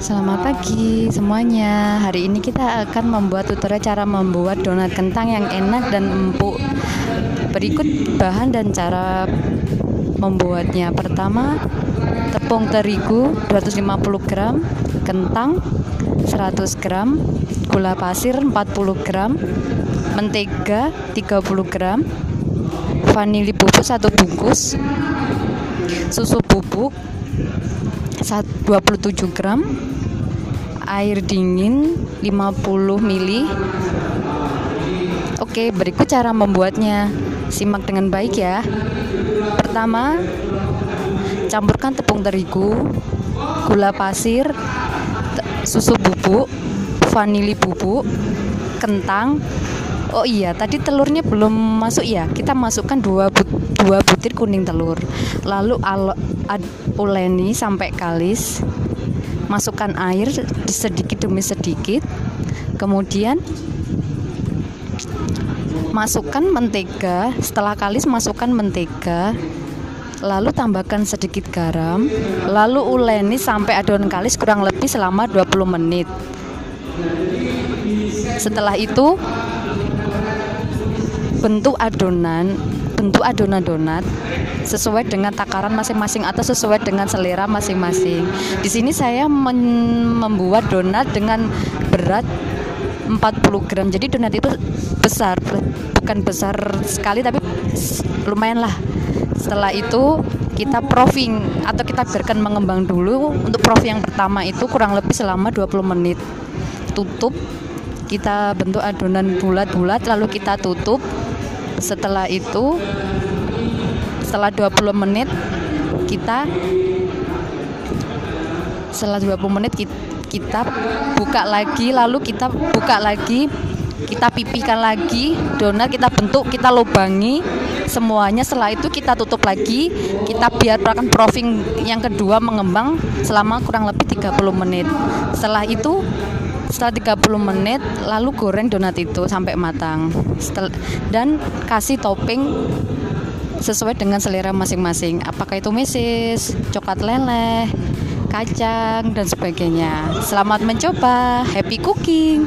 Selamat pagi semuanya. Hari ini kita akan membuat tutorial cara membuat donat kentang yang enak dan empuk. Berikut bahan dan cara membuatnya. Pertama, tepung terigu 250 gram, kentang 100 gram, gula pasir 40 gram, mentega 30 gram, vanili bubuk 1 bungkus, susu bubuk 27 gram air dingin 50 ml Oke berikut cara membuatnya. Simak dengan baik ya. Pertama campurkan tepung terigu gula pasir susu bubuk vanili bubuk kentang Oh iya, tadi telurnya belum masuk ya. Kita masukkan dua, but, dua butir kuning telur. Lalu uleni sampai kalis. Masukkan air sedikit demi sedikit. Kemudian masukkan mentega. Setelah kalis masukkan mentega. Lalu tambahkan sedikit garam, lalu uleni sampai adonan kalis kurang lebih selama 20 menit. Setelah itu bentuk adonan bentuk adonan donat sesuai dengan takaran masing-masing atau sesuai dengan selera masing-masing. Di sini saya membuat donat dengan berat 40 gram. Jadi donat itu besar, bukan besar sekali tapi lumayan lah. Setelah itu kita proofing atau kita biarkan mengembang dulu. Untuk prof yang pertama itu kurang lebih selama 20 menit. Tutup kita bentuk adonan bulat-bulat lalu kita tutup setelah itu setelah 20 menit kita setelah 20 menit kita buka lagi lalu kita buka lagi kita pipihkan lagi donat kita bentuk kita lubangi semuanya. Setelah itu kita tutup lagi kita biarkan proofing yang kedua mengembang selama kurang lebih 30 menit. Setelah itu setelah 30 menit lalu goreng donat itu sampai matang. Setel, dan kasih topping sesuai dengan selera masing-masing. Apakah itu mesis, coklat leleh, kacang dan sebagainya. Selamat mencoba happy cooking